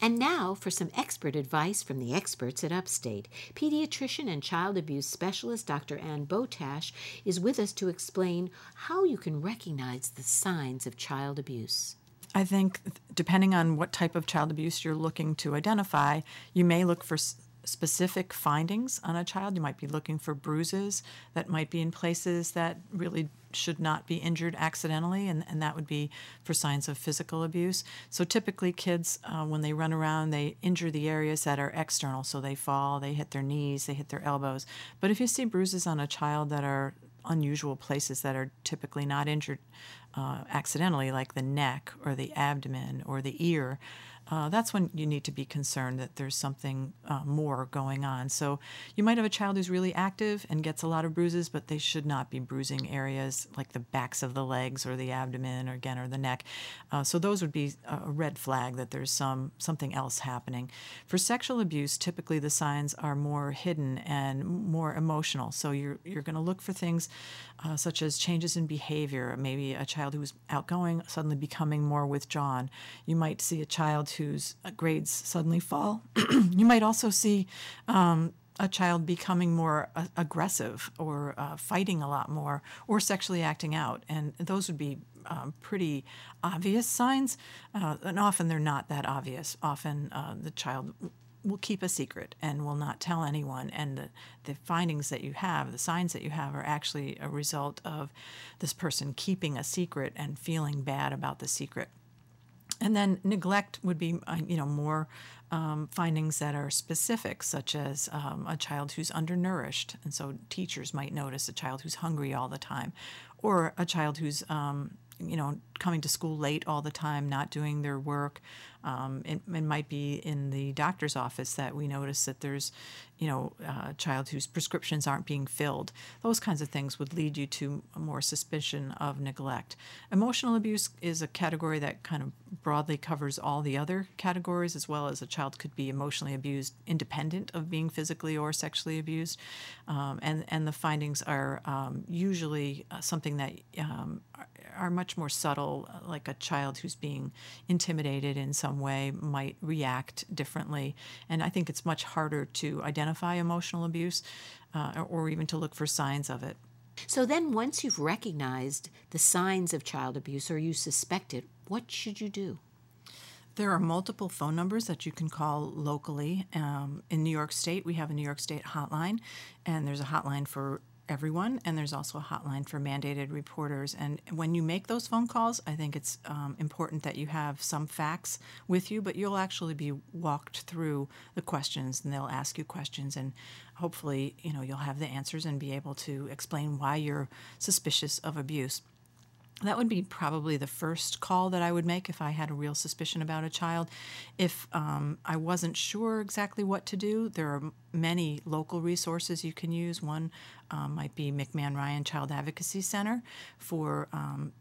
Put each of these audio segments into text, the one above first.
And now for some expert advice from the experts at Upstate. Pediatrician and child abuse specialist Dr. Ann Botash is with us to explain how you can recognize the signs of child abuse. I think depending on what type of child abuse you're looking to identify, you may look for specific findings on a child. You might be looking for bruises that might be in places that really should not be injured accidentally, and, and that would be for signs of physical abuse. So typically, kids, uh, when they run around, they injure the areas that are external. So they fall, they hit their knees, they hit their elbows. But if you see bruises on a child that are unusual places that are typically not injured uh, accidentally, like the neck or the abdomen or the ear, uh, that's when you need to be concerned that there's something uh, more going on. So you might have a child who's really active and gets a lot of bruises, but they should not be bruising areas like the backs of the legs or the abdomen or again or the neck. Uh, so those would be a red flag that there's some something else happening. For sexual abuse, typically the signs are more hidden and more emotional. So you're you're going to look for things uh, such as changes in behavior. Maybe a child who's outgoing suddenly becoming more withdrawn. You might see a child whose uh, grades suddenly fall. you might also see um, a child becoming more uh, aggressive or uh, fighting a lot more or sexually acting out. And those would be um, pretty obvious signs. Uh, and often they're not that obvious. Often uh, the child will keep a secret and will not tell anyone. And the, the findings that you have, the signs that you have, are actually a result of this person keeping a secret and feeling bad about the secret. And then neglect would be, uh, you know, more um, findings that are specific, such as um, a child who's undernourished, and so teachers might notice a child who's hungry all the time, or a child who's um, you know, coming to school late all the time, not doing their work. Um, it, it, might be in the doctor's office that we notice that there's, you know, a child whose prescriptions aren't being filled. Those kinds of things would lead you to more suspicion of neglect. Emotional abuse is a category that kind of broadly covers all the other categories, as well as a child could be emotionally abused independent of being physically or sexually abused. Um, and, and the findings are um, usually uh, something that um, are much more subtle, uh, like a child who's being intimidated in some way might react differently. And I think it's much harder to identify emotional abuse uh, or even to look for signs of it. So then, once you've recognized the signs of child abuse or you suspect it, what should you do? There are multiple phone numbers that you can call locally. Um, in New York State, we have a New York State hotline, and there's a hotline for everyone, and there's also a hotline for mandated reporters. And when you make those phone calls, I think it's um, important that you have some facts with you, but you'll actually be walked through the questions, and they'll ask you questions, and hopefully, you know, you'll have the answers and be able to explain why you're suspicious of abuse that would be probably the first call that I would make if I had a real suspicion about a child. If um, I wasn't sure exactly what to do, there are many local resources you can use. One um, might be McMahon Ryan Child Advocacy Center for um,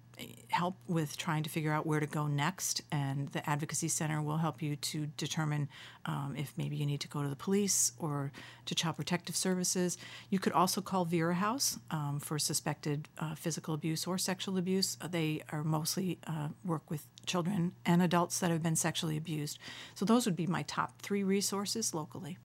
help with trying to figure out where to go next, and the Advocacy Center will help you to determine um, if maybe you need to go to the police or to Child Protective Services. You could also call Vera House um, for suspected uh, physical abuse or sexual abuse. Uh, they are mostly uh, work with children and adults that have been sexually abused. So those would be my top three resources locally.